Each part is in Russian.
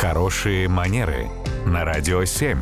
Хорошие манеры на радио 7.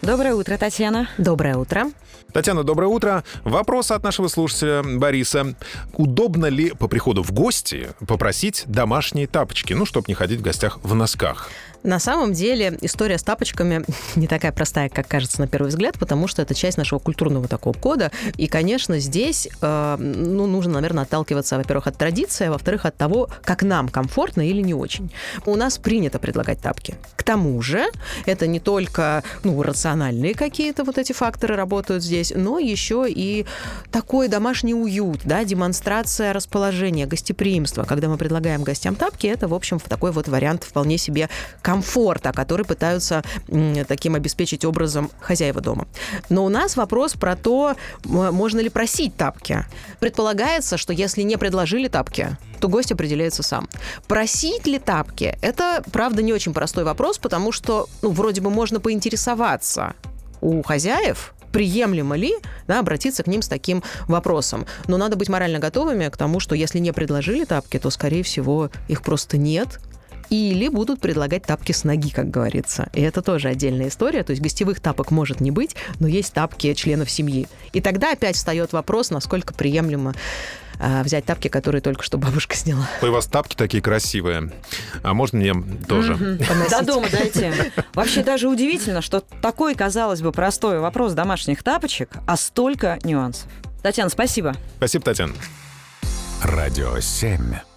Доброе утро, Татьяна. Доброе утро. Татьяна, доброе утро. Вопрос от нашего слушателя Бориса. Удобно ли по приходу в гости попросить домашние тапочки, ну, чтобы не ходить в гостях в носках? На самом деле история с тапочками не такая простая, как кажется на первый взгляд, потому что это часть нашего культурного такого кода. И, конечно, здесь э, ну, нужно, наверное, отталкиваться, во-первых, от традиции, а во-вторых, от того, как нам комфортно или не очень. У нас принято предлагать тапки. К тому же, это не только ну, рациональные какие-то вот эти факторы работают здесь, но еще и такой домашний уют, да, демонстрация расположения, гостеприимства. Когда мы предлагаем гостям тапки, это, в общем, такой вот вариант вполне себе комфорта, который пытаются таким обеспечить образом хозяева дома. Но у нас вопрос про то, можно ли просить тапки. Предполагается, что если не предложили тапки, то гость определяется сам. Просить ли тапки? Это, правда, не очень простой вопрос, потому что, ну, вроде бы можно поинтересоваться у хозяев, приемлемо ли да, обратиться к ним с таким вопросом. Но надо быть морально готовыми к тому, что если не предложили тапки, то, скорее всего, их просто нет, или будут предлагать тапки с ноги, как говорится. И это тоже отдельная история. То есть гостевых тапок может не быть, но есть тапки членов семьи. И тогда опять встает вопрос, насколько приемлемо а, взять тапки, которые только что бабушка сняла. Ой, у вас тапки такие красивые. А можно мне тоже? До дома дайте. Вообще даже удивительно, что такой, казалось бы, простой вопрос домашних тапочек, а столько нюансов. Татьяна, спасибо. Спасибо, Татьяна. Радио 7.